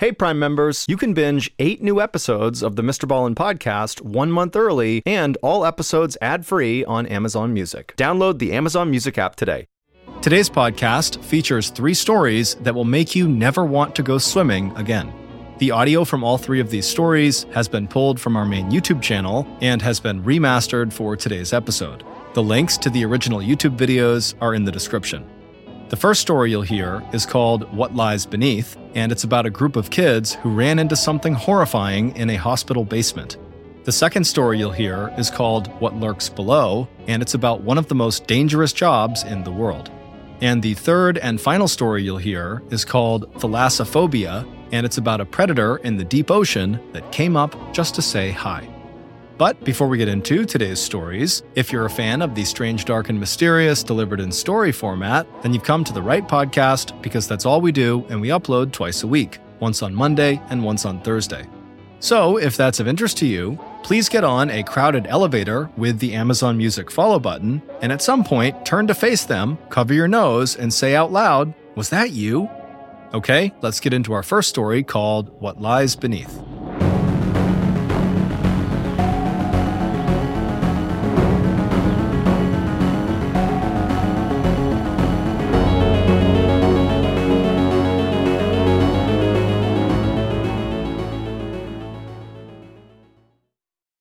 Hey, Prime members, you can binge eight new episodes of the Mr. Ballen podcast one month early and all episodes ad free on Amazon Music. Download the Amazon Music app today. Today's podcast features three stories that will make you never want to go swimming again. The audio from all three of these stories has been pulled from our main YouTube channel and has been remastered for today's episode. The links to the original YouTube videos are in the description. The first story you'll hear is called What Lies Beneath, and it's about a group of kids who ran into something horrifying in a hospital basement. The second story you'll hear is called What Lurks Below, and it's about one of the most dangerous jobs in the world. And the third and final story you'll hear is called Thalassophobia, and it's about a predator in the deep ocean that came up just to say hi. But before we get into today's stories, if you're a fan of the strange, dark, and mysterious delivered in story format, then you've come to the right podcast because that's all we do and we upload twice a week, once on Monday and once on Thursday. So, if that's of interest to you, please get on a crowded elevator with the Amazon Music follow button, and at some point, turn to face them, cover your nose, and say out loud, Was that you? Okay, let's get into our first story called What Lies Beneath.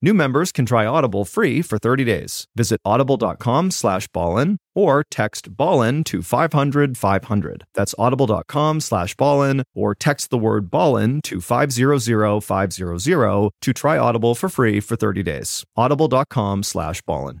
New members can try Audible free for 30 days. Visit audible.com slash ballen or text ballen to 500 500. That's audible.com slash ballen or text the word ballen to 500 500 to try Audible for free for 30 days. audible.com slash ballen.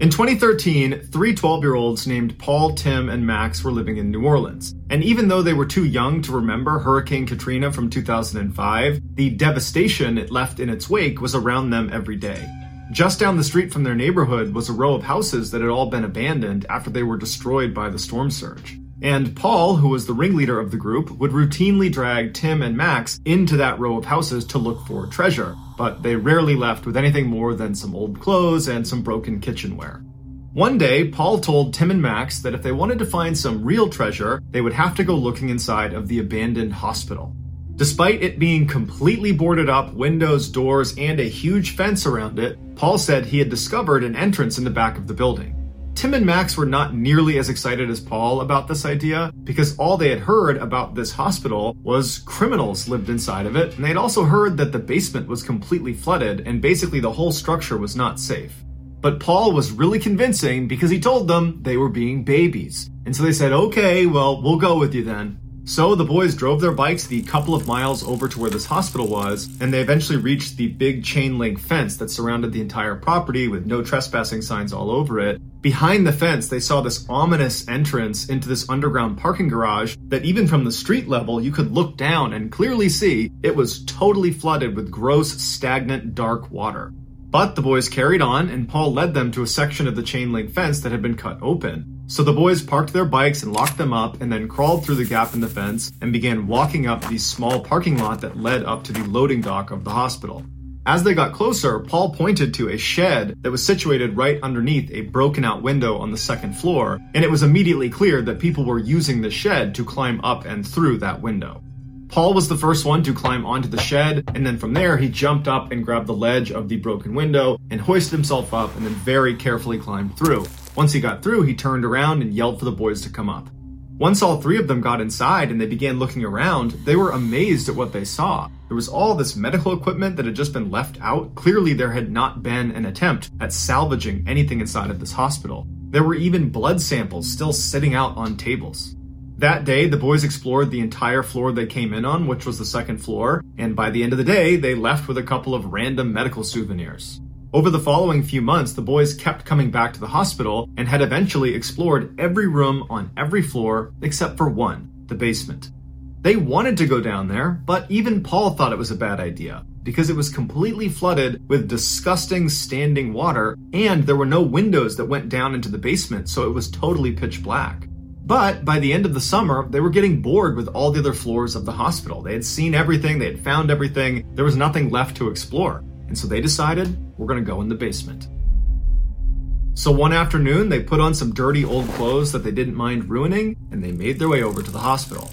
In 2013, three 12 year olds named Paul, Tim, and Max were living in New Orleans. And even though they were too young to remember Hurricane Katrina from 2005, the devastation it left in its wake was around them every day. Just down the street from their neighborhood was a row of houses that had all been abandoned after they were destroyed by the storm surge. And Paul, who was the ringleader of the group, would routinely drag Tim and Max into that row of houses to look for treasure, but they rarely left with anything more than some old clothes and some broken kitchenware. One day, Paul told Tim and Max that if they wanted to find some real treasure, they would have to go looking inside of the abandoned hospital. Despite it being completely boarded up, windows, doors, and a huge fence around it, Paul said he had discovered an entrance in the back of the building. Tim and Max were not nearly as excited as Paul about this idea because all they had heard about this hospital was criminals lived inside of it, and they'd also heard that the basement was completely flooded and basically the whole structure was not safe. But Paul was really convincing because he told them they were being babies. And so they said, okay, well, we'll go with you then. So the boys drove their bikes the couple of miles over to where this hospital was, and they eventually reached the big chain link fence that surrounded the entire property with no trespassing signs all over it. Behind the fence, they saw this ominous entrance into this underground parking garage that even from the street level, you could look down and clearly see it was totally flooded with gross, stagnant, dark water. But the boys carried on, and Paul led them to a section of the chain link fence that had been cut open. So the boys parked their bikes and locked them up, and then crawled through the gap in the fence and began walking up the small parking lot that led up to the loading dock of the hospital. As they got closer, Paul pointed to a shed that was situated right underneath a broken out window on the second floor, and it was immediately clear that people were using the shed to climb up and through that window. Paul was the first one to climb onto the shed, and then from there he jumped up and grabbed the ledge of the broken window and hoisted himself up and then very carefully climbed through. Once he got through, he turned around and yelled for the boys to come up. Once all three of them got inside and they began looking around, they were amazed at what they saw. There was all this medical equipment that had just been left out. Clearly, there had not been an attempt at salvaging anything inside of this hospital. There were even blood samples still sitting out on tables. That day, the boys explored the entire floor they came in on, which was the second floor, and by the end of the day, they left with a couple of random medical souvenirs. Over the following few months, the boys kept coming back to the hospital and had eventually explored every room on every floor except for one, the basement. They wanted to go down there, but even Paul thought it was a bad idea because it was completely flooded with disgusting standing water and there were no windows that went down into the basement, so it was totally pitch black. But by the end of the summer, they were getting bored with all the other floors of the hospital. They had seen everything, they had found everything, there was nothing left to explore. And so they decided, we're going to go in the basement. So one afternoon, they put on some dirty old clothes that they didn't mind ruining, and they made their way over to the hospital.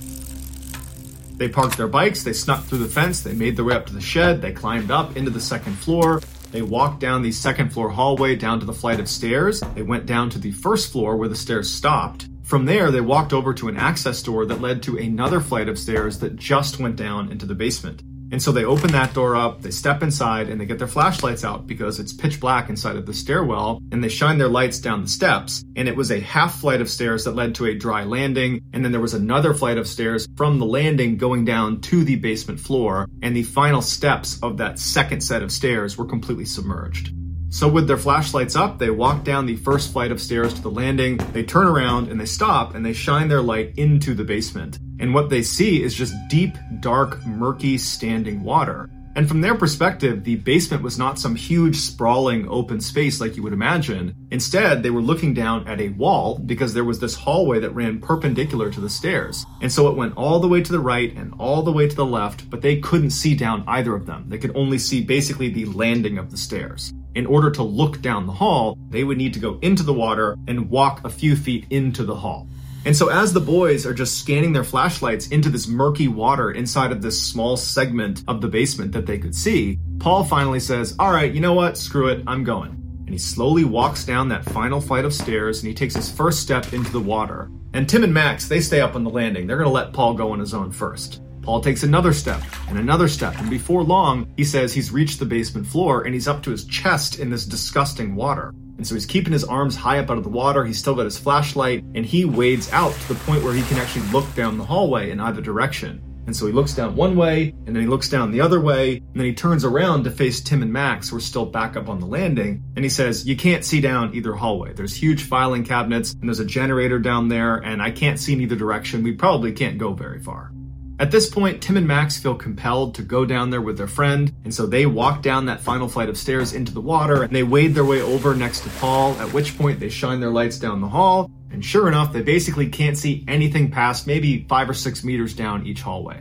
They parked their bikes, they snuck through the fence, they made their way up to the shed, they climbed up into the second floor, they walked down the second floor hallway down to the flight of stairs, they went down to the first floor where the stairs stopped. From there, they walked over to an access door that led to another flight of stairs that just went down into the basement. And so they open that door up, they step inside, and they get their flashlights out because it's pitch black inside of the stairwell, and they shine their lights down the steps. And it was a half flight of stairs that led to a dry landing, and then there was another flight of stairs from the landing going down to the basement floor, and the final steps of that second set of stairs were completely submerged. So, with their flashlights up, they walk down the first flight of stairs to the landing, they turn around and they stop and they shine their light into the basement. And what they see is just deep, dark, murky, standing water. And from their perspective, the basement was not some huge, sprawling open space like you would imagine. Instead, they were looking down at a wall because there was this hallway that ran perpendicular to the stairs. And so it went all the way to the right and all the way to the left, but they couldn't see down either of them. They could only see basically the landing of the stairs. In order to look down the hall, they would need to go into the water and walk a few feet into the hall. And so, as the boys are just scanning their flashlights into this murky water inside of this small segment of the basement that they could see, Paul finally says, All right, you know what? Screw it, I'm going. And he slowly walks down that final flight of stairs and he takes his first step into the water. And Tim and Max, they stay up on the landing. They're going to let Paul go on his own first. Paul takes another step and another step, and before long, he says he's reached the basement floor and he's up to his chest in this disgusting water. And so he's keeping his arms high up out of the water. He's still got his flashlight, and he wades out to the point where he can actually look down the hallway in either direction. And so he looks down one way, and then he looks down the other way, and then he turns around to face Tim and Max, who are still back up on the landing, and he says, You can't see down either hallway. There's huge filing cabinets, and there's a generator down there, and I can't see in either direction. We probably can't go very far. At this point, Tim and Max feel compelled to go down there with their friend, and so they walk down that final flight of stairs into the water and they wade their way over next to Paul, at which point they shine their lights down the hall, and sure enough, they basically can't see anything past maybe five or six meters down each hallway.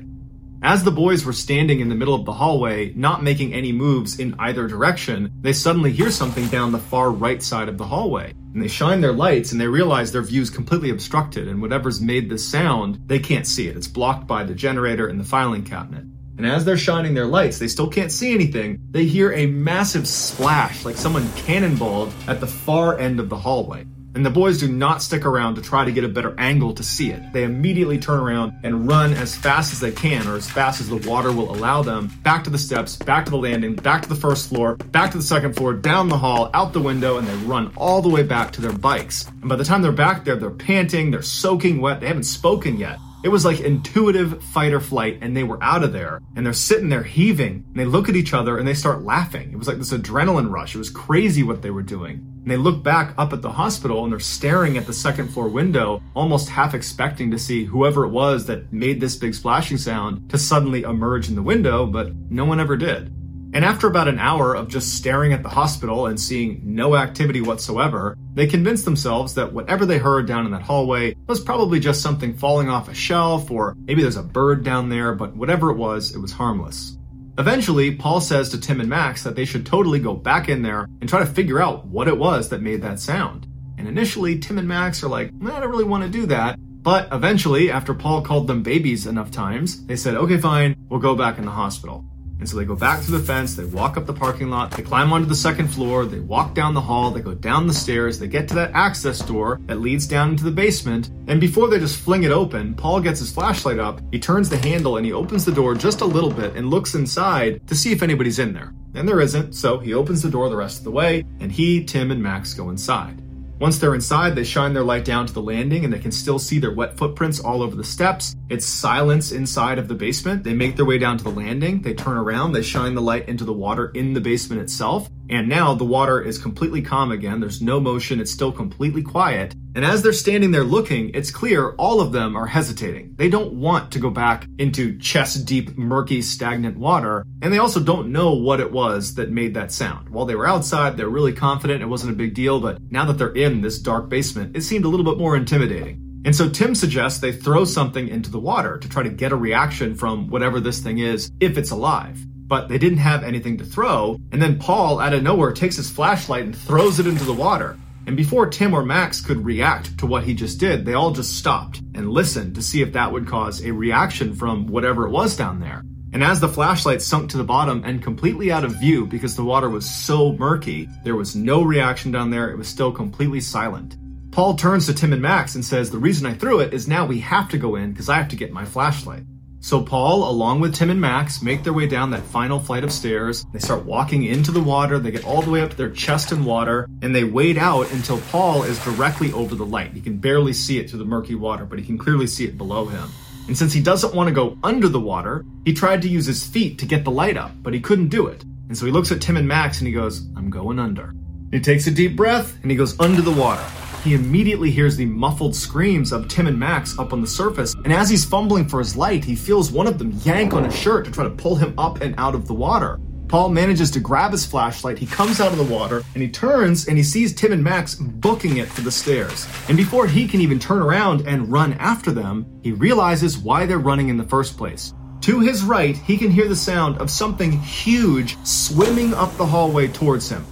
As the boys were standing in the middle of the hallway, not making any moves in either direction, they suddenly hear something down the far right side of the hallway. And they shine their lights and they realize their view is completely obstructed, and whatever's made this sound, they can't see it. It's blocked by the generator and the filing cabinet. And as they're shining their lights, they still can't see anything. They hear a massive splash, like someone cannonballed at the far end of the hallway and the boys do not stick around to try to get a better angle to see it. They immediately turn around and run as fast as they can, or as fast as the water will allow them, back to the steps, back to the landing, back to the first floor, back to the second floor, down the hall, out the window, and they run all the way back to their bikes. And by the time they're back there, they're panting, they're soaking wet, they haven't spoken yet. It was like intuitive fight or flight, and they were out of there, and they're sitting there heaving, and they look at each other and they start laughing. It was like this adrenaline rush. It was crazy what they were doing. And they look back up at the hospital and they're staring at the second floor window, almost half expecting to see whoever it was that made this big splashing sound to suddenly emerge in the window, but no one ever did. And after about an hour of just staring at the hospital and seeing no activity whatsoever, they convinced themselves that whatever they heard down in that hallway was probably just something falling off a shelf, or maybe there's a bird down there, but whatever it was, it was harmless. Eventually, Paul says to Tim and Max that they should totally go back in there and try to figure out what it was that made that sound. And initially, Tim and Max are like, I don't really want to do that. But eventually, after Paul called them babies enough times, they said, okay, fine, we'll go back in the hospital. And so they go back through the fence, they walk up the parking lot, they climb onto the second floor, they walk down the hall, they go down the stairs, they get to that access door that leads down into the basement, and before they just fling it open, Paul gets his flashlight up, he turns the handle and he opens the door just a little bit and looks inside to see if anybody's in there. And there isn't, so he opens the door the rest of the way, and he, Tim, and Max go inside. Once they're inside, they shine their light down to the landing and they can still see their wet footprints all over the steps. It's silence inside of the basement. They make their way down to the landing. They turn around. They shine the light into the water in the basement itself. And now the water is completely calm again. There's no motion. It's still completely quiet. And as they're standing there looking, it's clear all of them are hesitating. They don't want to go back into chest deep, murky, stagnant water. And they also don't know what it was that made that sound. While they were outside, they're really confident it wasn't a big deal. But now that they're in this dark basement, it seemed a little bit more intimidating. And so Tim suggests they throw something into the water to try to get a reaction from whatever this thing is, if it's alive but they didn't have anything to throw. And then Paul, out of nowhere, takes his flashlight and throws it into the water. And before Tim or Max could react to what he just did, they all just stopped and listened to see if that would cause a reaction from whatever it was down there. And as the flashlight sunk to the bottom and completely out of view because the water was so murky, there was no reaction down there. It was still completely silent. Paul turns to Tim and Max and says, The reason I threw it is now we have to go in because I have to get my flashlight. So Paul, along with Tim and Max, make their way down that final flight of stairs. They start walking into the water. They get all the way up to their chest in water, and they wade out until Paul is directly over the light. He can barely see it through the murky water, but he can clearly see it below him. And since he doesn't want to go under the water, he tried to use his feet to get the light up, but he couldn't do it. And so he looks at Tim and Max and he goes, I'm going under. He takes a deep breath and he goes under the water he immediately hears the muffled screams of Tim and Max up on the surface, and as he's fumbling for his light, he feels one of them yank on his shirt to try to pull him up and out of the water. Paul manages to grab his flashlight, he comes out of the water, and he turns and he sees Tim and Max booking it for the stairs. And before he can even turn around and run after them, he realizes why they're running in the first place. To his right, he can hear the sound of something huge swimming up the hallway towards him.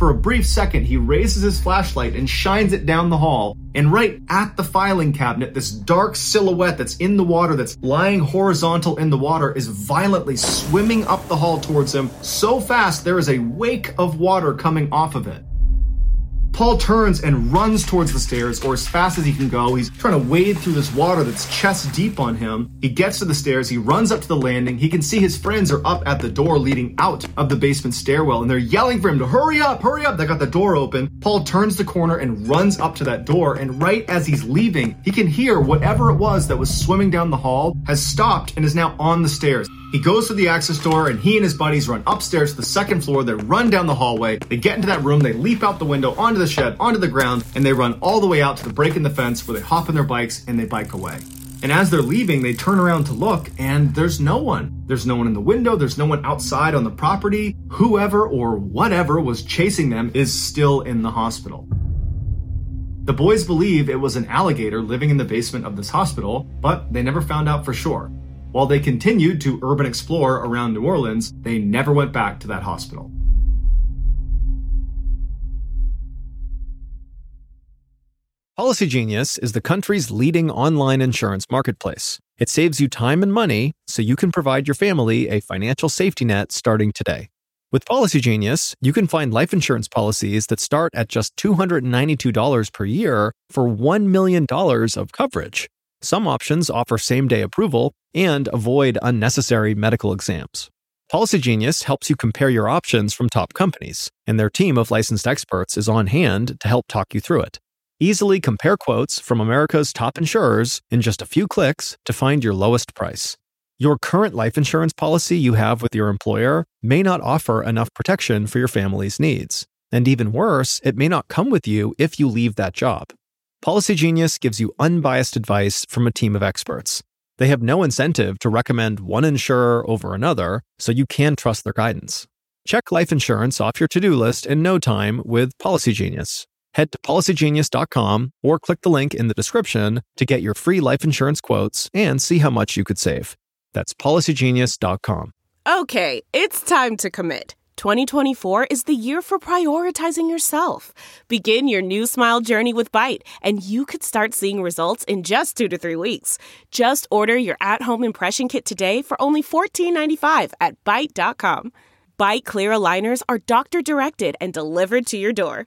For a brief second, he raises his flashlight and shines it down the hall. And right at the filing cabinet, this dark silhouette that's in the water, that's lying horizontal in the water, is violently swimming up the hall towards him so fast there is a wake of water coming off of it. Paul turns and runs towards the stairs, or as fast as he can go. He's trying to wade through this water that's chest deep on him. He gets to the stairs, he runs up to the landing. He can see his friends are up at the door leading out of the basement stairwell, and they're yelling for him to hurry up, hurry up. They got the door open. Paul turns the corner and runs up to that door, and right as he's leaving, he can hear whatever it was that was swimming down the hall has stopped and is now on the stairs. He goes to the access door and he and his buddies run upstairs to the second floor. They run down the hallway. They get into that room. They leap out the window onto the shed, onto the ground, and they run all the way out to the break in the fence where they hop on their bikes and they bike away. And as they're leaving, they turn around to look and there's no one. There's no one in the window. There's no one outside on the property. Whoever or whatever was chasing them is still in the hospital. The boys believe it was an alligator living in the basement of this hospital, but they never found out for sure. While they continued to urban explore around New Orleans, they never went back to that hospital. Policygenius is the country's leading online insurance marketplace. It saves you time and money so you can provide your family a financial safety net starting today. With Policygenius, you can find life insurance policies that start at just $292 per year for $1 million of coverage. Some options offer same day approval and avoid unnecessary medical exams. Policygenius helps you compare your options from top companies, and their team of licensed experts is on hand to help talk you through it. Easily compare quotes from America's top insurers in just a few clicks to find your lowest price. Your current life insurance policy you have with your employer may not offer enough protection for your family's needs. And even worse, it may not come with you if you leave that job. Policygenius gives you unbiased advice from a team of experts. They have no incentive to recommend one insurer over another, so you can trust their guidance. Check life insurance off your to do list in no time with Policygenius. Head to policygenius.com or click the link in the description to get your free life insurance quotes and see how much you could save. That's policygenius.com. Okay, it's time to commit. 2024 is the year for prioritizing yourself. Begin your new smile journey with Byte, and you could start seeing results in just two to three weeks. Just order your at home impression kit today for only $14.95 at Byte.com. Byte Clear aligners are doctor directed and delivered to your door.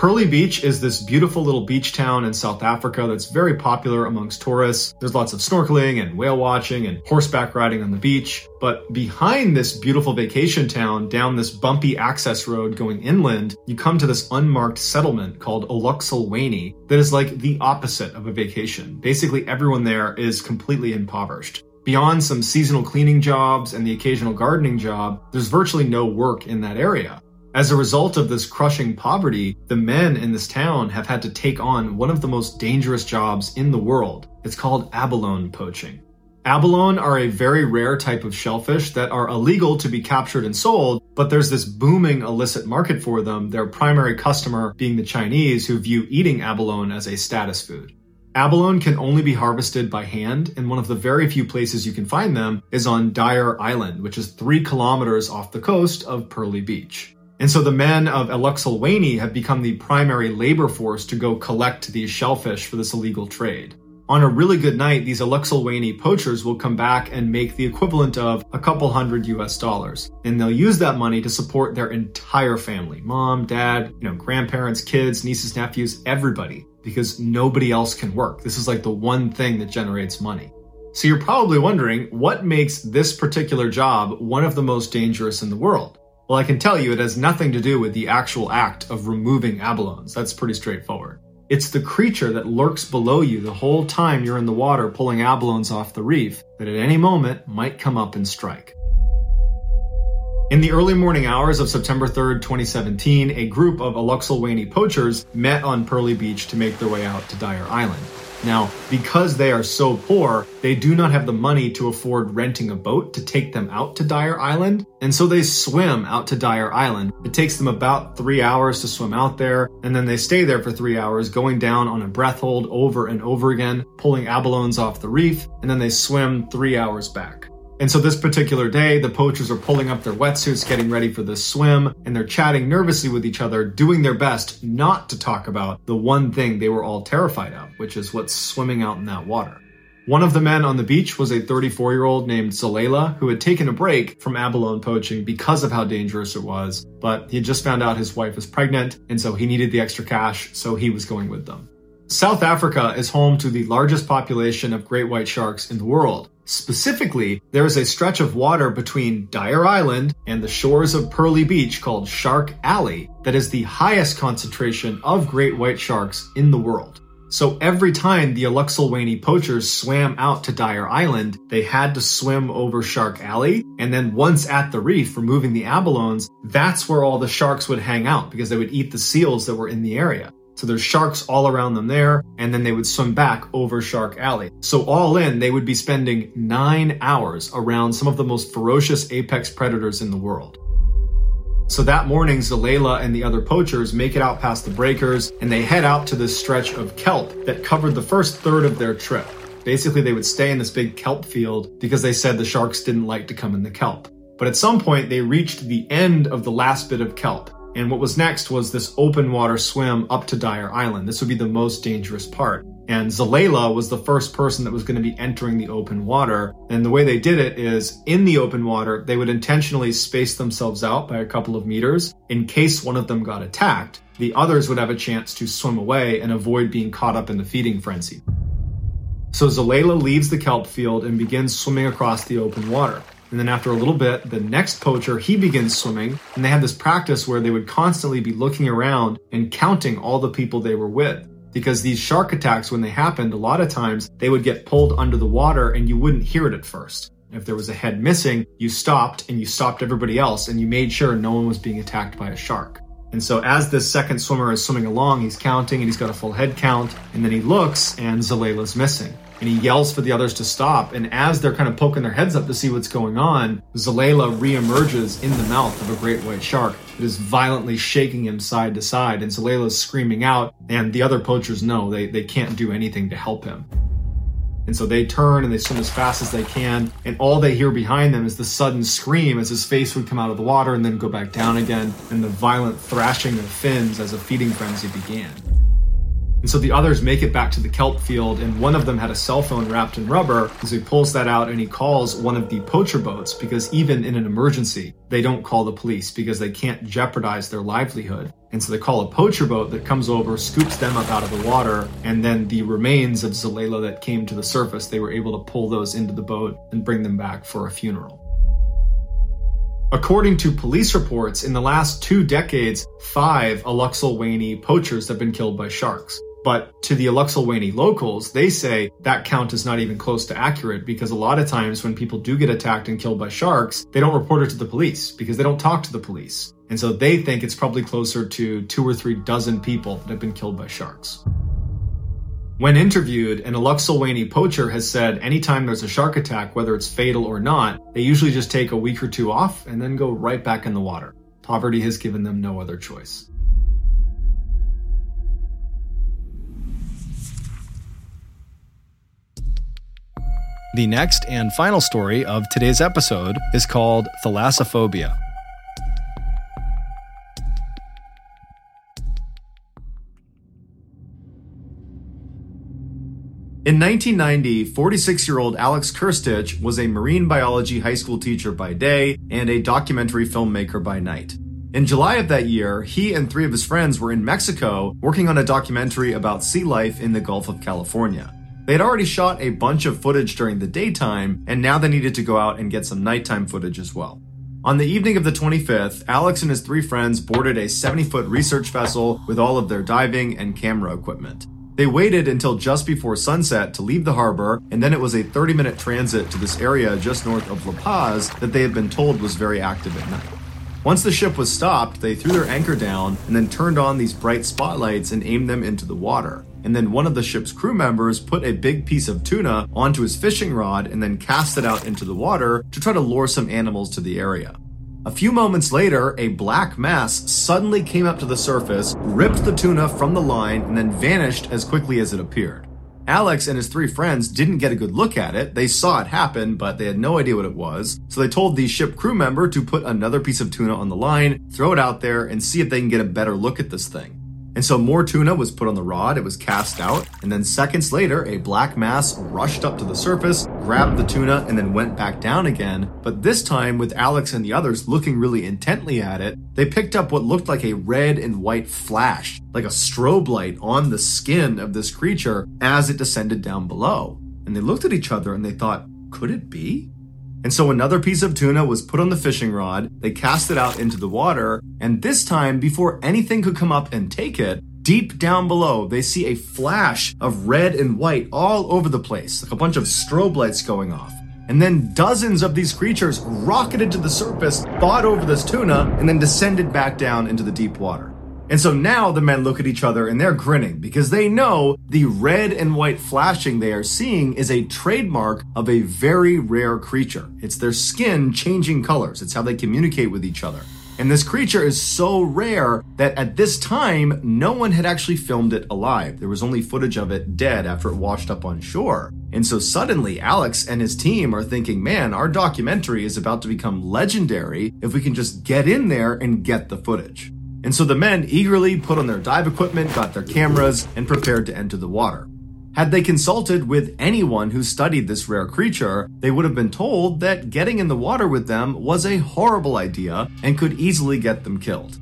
Pearly Beach is this beautiful little beach town in South Africa that's very popular amongst tourists. There's lots of snorkeling and whale watching and horseback riding on the beach. But behind this beautiful vacation town, down this bumpy access road going inland, you come to this unmarked settlement called Eluxulwini that is like the opposite of a vacation. Basically, everyone there is completely impoverished. Beyond some seasonal cleaning jobs and the occasional gardening job, there's virtually no work in that area. As a result of this crushing poverty, the men in this town have had to take on one of the most dangerous jobs in the world. It's called abalone poaching. Abalone are a very rare type of shellfish that are illegal to be captured and sold, but there's this booming illicit market for them, their primary customer being the Chinese who view eating abalone as a status food. Abalone can only be harvested by hand, and one of the very few places you can find them is on Dyer Island, which is three kilometers off the coast of Pearly Beach. And so the men of Eluxulwini have become the primary labor force to go collect these shellfish for this illegal trade. On a really good night, these Eluxulwini poachers will come back and make the equivalent of a couple hundred US dollars. And they'll use that money to support their entire family. Mom, dad, you know, grandparents, kids, nieces, nephews, everybody. Because nobody else can work. This is like the one thing that generates money. So you're probably wondering, what makes this particular job one of the most dangerous in the world? Well, I can tell you it has nothing to do with the actual act of removing abalones. That's pretty straightforward. It's the creature that lurks below you the whole time you're in the water pulling abalones off the reef that at any moment might come up and strike. In the early morning hours of September 3rd, 2017, a group of Eluxulwini poachers met on Pearly Beach to make their way out to Dyer Island. Now, because they are so poor, they do not have the money to afford renting a boat to take them out to Dyer Island, and so they swim out to Dyer Island. It takes them about three hours to swim out there, and then they stay there for three hours, going down on a breath hold over and over again, pulling abalones off the reef, and then they swim three hours back. And so this particular day, the poachers are pulling up their wetsuits, getting ready for this swim, and they're chatting nervously with each other, doing their best not to talk about the one thing they were all terrified of, which is what's swimming out in that water. One of the men on the beach was a 34 year old named Zalela who had taken a break from abalone poaching because of how dangerous it was, but he had just found out his wife was pregnant, and so he needed the extra cash, so he was going with them. South Africa is home to the largest population of great white sharks in the world. Specifically, there is a stretch of water between Dyer Island and the shores of Pearly Beach called Shark Alley that is the highest concentration of great white sharks in the world. So every time the Eluxulwini poachers swam out to Dyer Island, they had to swim over Shark Alley, and then once at the reef, removing the abalones, that's where all the sharks would hang out because they would eat the seals that were in the area. So there's sharks all around them there, and then they would swim back over Shark Alley. So all in, they would be spending nine hours around some of the most ferocious apex predators in the world. So that morning, Zalela and the other poachers make it out past the breakers, and they head out to this stretch of kelp that covered the first third of their trip. Basically, they would stay in this big kelp field because they said the sharks didn't like to come in the kelp. But at some point, they reached the end of the last bit of kelp, and what was next was this open water swim up to Dyer Island. This would be the most dangerous part. And Zalela was the first person that was going to be entering the open water. And the way they did it is in the open water, they would intentionally space themselves out by a couple of meters in case one of them got attacked. The others would have a chance to swim away and avoid being caught up in the feeding frenzy. So Zalela leaves the kelp field and begins swimming across the open water. And then after a little bit, the next poacher, he begins swimming. And they had this practice where they would constantly be looking around and counting all the people they were with. because these shark attacks, when they happened, a lot of times they would get pulled under the water and you wouldn't hear it at first. If there was a head missing, you stopped and you stopped everybody else and you made sure no one was being attacked by a shark. And so as this second swimmer is swimming along, he's counting and he's got a full head count, and then he looks and Zalela's missing. And he yells for the others to stop. And as they're kind of poking their heads up to see what's going on, Zalela reemerges in the mouth of a great white shark that is violently shaking him side to side. And Zalela's screaming out, and the other poachers know they, they can't do anything to help him. And so they turn and they swim as fast as they can. And all they hear behind them is the sudden scream as his face would come out of the water and then go back down again, and the violent thrashing of fins as a feeding frenzy began. And so the others make it back to the kelp field, and one of them had a cell phone wrapped in rubber. So he pulls that out and he calls one of the poacher boats because even in an emergency, they don't call the police because they can't jeopardize their livelihood. And so they call a poacher boat that comes over, scoops them up out of the water, and then the remains of Zalela that came to the surface, they were able to pull those into the boat and bring them back for a funeral. According to police reports, in the last two decades, five Eluxulwini poachers have been killed by sharks. But to the Eluxulwini locals, they say that count is not even close to accurate because a lot of times when people do get attacked and killed by sharks, they don't report it to the police because they don't talk to the police. And so they think it's probably closer to two or three dozen people that have been killed by sharks. When interviewed, an Eluxulwini poacher has said anytime there's a shark attack, whether it's fatal or not, they usually just take a week or two off and then go right back in the water. Poverty has given them no other choice. The next and final story of today's episode is called Thalassophobia. In 1990, 46 year old Alex Kerstitch was a marine biology high school teacher by day and a documentary filmmaker by night. In July of that year, he and three of his friends were in Mexico working on a documentary about sea life in the Gulf of California. They had already shot a bunch of footage during the daytime, and now they needed to go out and get some nighttime footage as well. On the evening of the 25th, Alex and his three friends boarded a 70 foot research vessel with all of their diving and camera equipment. They waited until just before sunset to leave the harbor, and then it was a 30 minute transit to this area just north of La Paz that they had been told was very active at night. Once the ship was stopped, they threw their anchor down and then turned on these bright spotlights and aimed them into the water. And then one of the ship's crew members put a big piece of tuna onto his fishing rod and then cast it out into the water to try to lure some animals to the area. A few moments later, a black mass suddenly came up to the surface, ripped the tuna from the line, and then vanished as quickly as it appeared. Alex and his three friends didn't get a good look at it. They saw it happen, but they had no idea what it was. So they told the ship crew member to put another piece of tuna on the line, throw it out there, and see if they can get a better look at this thing. And so more tuna was put on the rod, it was cast out, and then seconds later, a black mass rushed up to the surface, grabbed the tuna, and then went back down again. But this time, with Alex and the others looking really intently at it, they picked up what looked like a red and white flash, like a strobe light on the skin of this creature as it descended down below. And they looked at each other and they thought, could it be? And so another piece of tuna was put on the fishing rod, they cast it out into the water, and this time, before anything could come up and take it, deep down below, they see a flash of red and white all over the place, like a bunch of strobe lights going off. And then dozens of these creatures rocketed to the surface, fought over this tuna, and then descended back down into the deep water. And so now the men look at each other and they're grinning because they know the red and white flashing they are seeing is a trademark of a very rare creature. It's their skin changing colors. It's how they communicate with each other. And this creature is so rare that at this time, no one had actually filmed it alive. There was only footage of it dead after it washed up on shore. And so suddenly, Alex and his team are thinking, man, our documentary is about to become legendary if we can just get in there and get the footage. And so the men eagerly put on their dive equipment, got their cameras, and prepared to enter the water. Had they consulted with anyone who studied this rare creature, they would have been told that getting in the water with them was a horrible idea and could easily get them killed.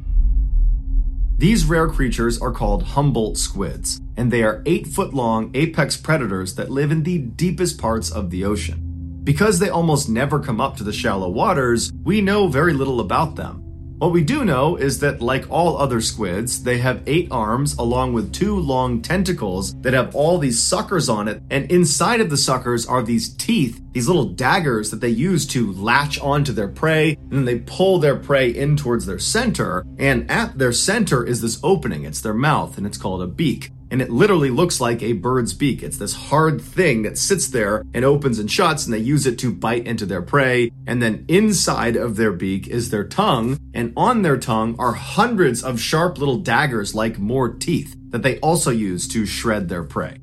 These rare creatures are called Humboldt squids, and they are 8 foot long apex predators that live in the deepest parts of the ocean. Because they almost never come up to the shallow waters, we know very little about them. What we do know is that, like all other squids, they have eight arms along with two long tentacles that have all these suckers on it, and inside of the suckers are these teeth, these little daggers that they use to latch onto their prey, and then they pull their prey in towards their center, and at their center is this opening, it's their mouth, and it's called a beak and it literally looks like a bird's beak. It's this hard thing that sits there and opens and shuts, and they use it to bite into their prey. And then inside of their beak is their tongue, and on their tongue are hundreds of sharp little daggers like more teeth that they also use to shred their prey.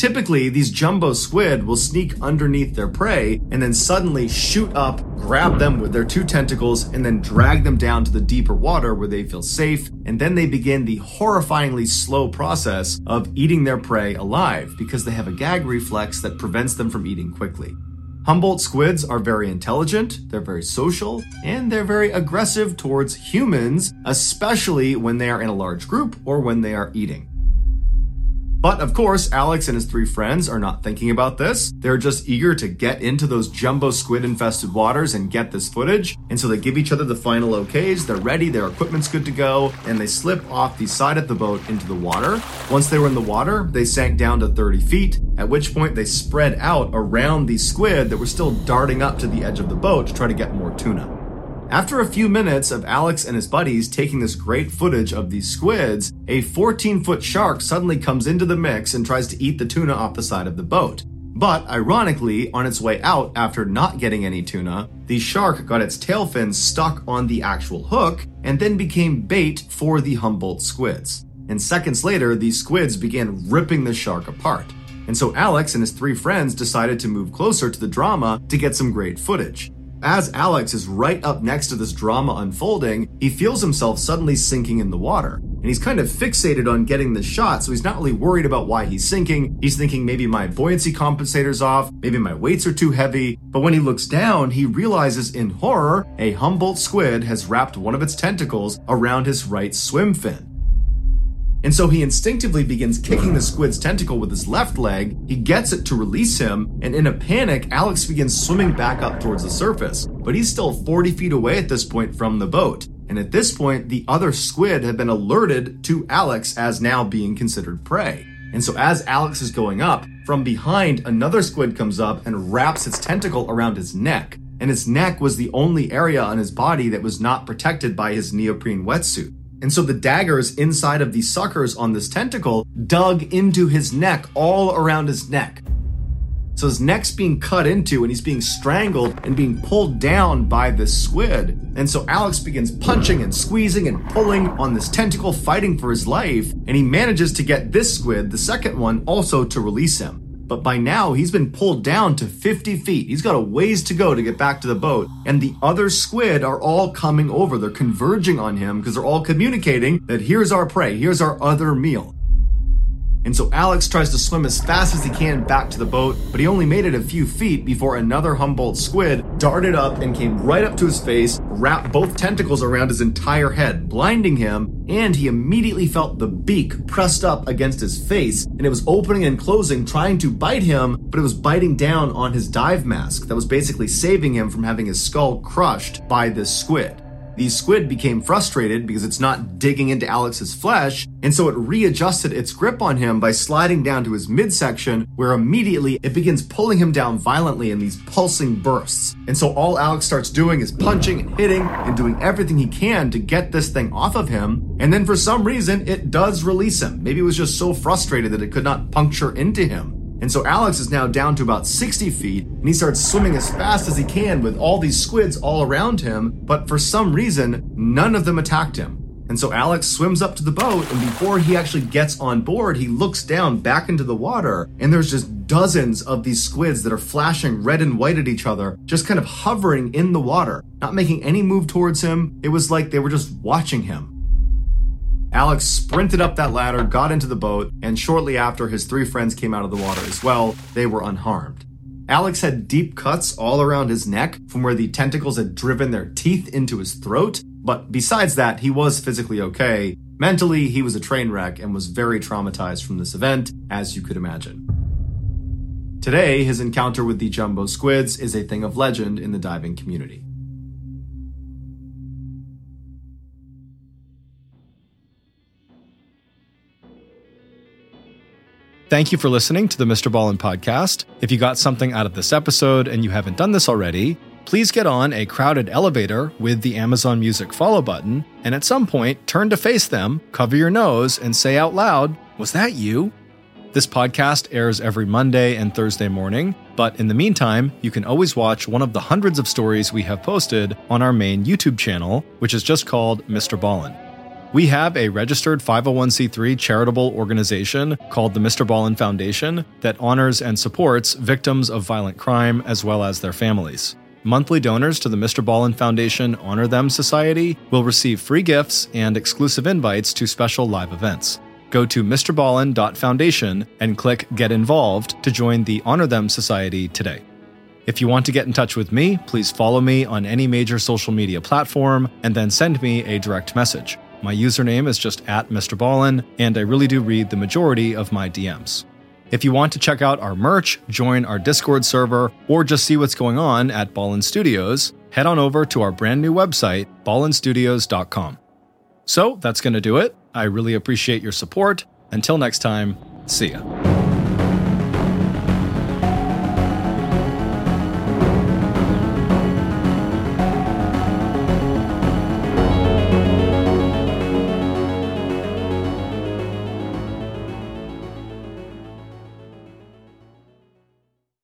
Typically, these jumbo squid will sneak underneath their prey and then suddenly shoot up, grab them with their two tentacles, and then drag them down to the deeper water where they feel safe. And then they begin the horrifyingly slow process of eating their prey alive because they have a gag reflex that prevents them from eating quickly. Humboldt squids are very intelligent, they're very social, and they're very aggressive towards humans, especially when they are in a large group or when they are eating. But of course, Alex and his three friends are not thinking about this. They're just eager to get into those jumbo squid infested waters and get this footage. And so they give each other the final okays. They're ready, their equipment's good to go, and they slip off the side of the boat into the water. Once they were in the water, they sank down to 30 feet, at which point they spread out around the squid that were still darting up to the edge of the boat to try to get more tuna. After a few minutes of Alex and his buddies taking this great footage of these squids, a 14 foot shark suddenly comes into the mix and tries to eat the tuna off the side of the boat. But ironically, on its way out after not getting any tuna, the shark got its tail fins stuck on the actual hook and then became bait for the Humboldt squids. And seconds later, these squids began ripping the shark apart. And so Alex and his three friends decided to move closer to the drama to get some great footage. As Alex is right up next to this drama unfolding, he feels himself suddenly sinking in the water. And he's kind of fixated on getting the shot, so he's not really worried about why he's sinking. He's thinking maybe my buoyancy compensator's off, maybe my weights are too heavy. But when he looks down, he realizes in horror, a Humboldt squid has wrapped one of its tentacles around his right swim fin. And so he instinctively begins kicking the squid's tentacle with his left leg. He gets it to release him, and in a panic, Alex begins swimming back up towards the surface. But he's still 40 feet away at this point from the boat. And at this point, the other squid had been alerted to Alex as now being considered prey. And so as Alex is going up, from behind, another squid comes up and wraps its tentacle around his neck. And his neck was the only area on his body that was not protected by his neoprene wetsuit. And so the daggers inside of these suckers on this tentacle dug into his neck, all around his neck. So his neck's being cut into and he's being strangled and being pulled down by this squid. And so Alex begins punching and squeezing and pulling on this tentacle, fighting for his life. And he manages to get this squid, the second one, also to release him. But by now, he's been pulled down to 50 feet. He's got a ways to go to get back to the boat. And the other squid are all coming over. They're converging on him because they're all communicating that here's our prey, here's our other meal. And so Alex tries to swim as fast as he can back to the boat, but he only made it a few feet before another Humboldt squid darted up and came right up to his face, wrapped both tentacles around his entire head, blinding him, and he immediately felt the beak pressed up against his face, and it was opening and closing, trying to bite him, but it was biting down on his dive mask that was basically saving him from having his skull crushed by this squid. The squid became frustrated because it's not digging into Alex's flesh, and so it readjusted its grip on him by sliding down to his midsection, where immediately it begins pulling him down violently in these pulsing bursts. And so all Alex starts doing is punching and hitting and doing everything he can to get this thing off of him, and then for some reason it does release him. Maybe it was just so frustrated that it could not puncture into him. And so Alex is now down to about 60 feet, and he starts swimming as fast as he can with all these squids all around him, but for some reason, none of them attacked him. And so Alex swims up to the boat, and before he actually gets on board, he looks down back into the water, and there's just dozens of these squids that are flashing red and white at each other, just kind of hovering in the water, not making any move towards him. It was like they were just watching him. Alex sprinted up that ladder, got into the boat, and shortly after, his three friends came out of the water as well. They were unharmed. Alex had deep cuts all around his neck from where the tentacles had driven their teeth into his throat, but besides that, he was physically okay. Mentally, he was a train wreck and was very traumatized from this event, as you could imagine. Today, his encounter with the jumbo squids is a thing of legend in the diving community. Thank you for listening to the Mr. Ballen podcast. If you got something out of this episode and you haven't done this already, please get on a crowded elevator with the Amazon Music follow button, and at some point, turn to face them, cover your nose, and say out loud, Was that you? This podcast airs every Monday and Thursday morning, but in the meantime, you can always watch one of the hundreds of stories we have posted on our main YouTube channel, which is just called Mr. Ballen. We have a registered 501c3 charitable organization called the Mr. Ballen Foundation that honors and supports victims of violent crime as well as their families. Monthly donors to the Mr. Ballen Foundation Honor Them Society will receive free gifts and exclusive invites to special live events. Go to mrballen.foundation and click Get Involved to join the Honor Them Society today. If you want to get in touch with me, please follow me on any major social media platform and then send me a direct message. My username is just at Mr. Ballen, and I really do read the majority of my DMs. If you want to check out our merch, join our Discord server, or just see what's going on at Ballen Studios, head on over to our brand new website, ballenstudios.com. So that's going to do it. I really appreciate your support. Until next time, see ya.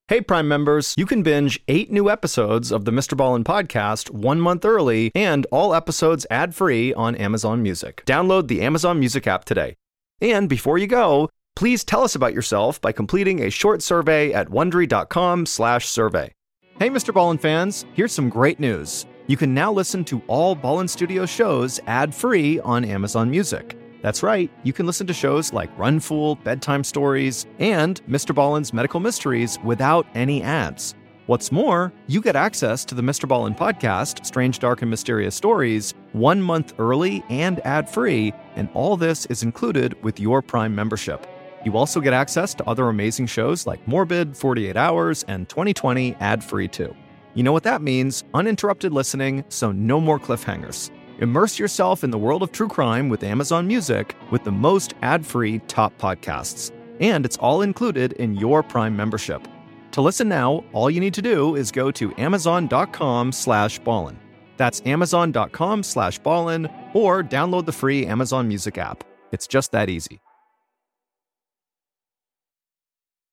Hey, Prime members, you can binge eight new episodes of the Mr. Ballen podcast one month early and all episodes ad free on Amazon Music. Download the Amazon Music app today. And before you go, please tell us about yourself by completing a short survey at wondery.com/slash survey. Hey, Mr. Ballen fans, here's some great news. You can now listen to all Ballen Studio shows ad free on Amazon Music. That's right, you can listen to shows like Run Fool, Bedtime Stories, and Mr. Ballen's Medical Mysteries without any ads. What's more, you get access to the Mr. Ballen podcast, Strange, Dark, and Mysterious Stories, one month early and ad free, and all this is included with your Prime membership. You also get access to other amazing shows like Morbid, 48 Hours, and 2020 ad free too. You know what that means uninterrupted listening, so no more cliffhangers. Immerse yourself in the world of true crime with Amazon Music with the most ad-free top podcasts. And it's all included in your Prime membership. To listen now, all you need to do is go to amazon.com slash ballen. That's amazon.com slash ballen or download the free Amazon Music app. It's just that easy.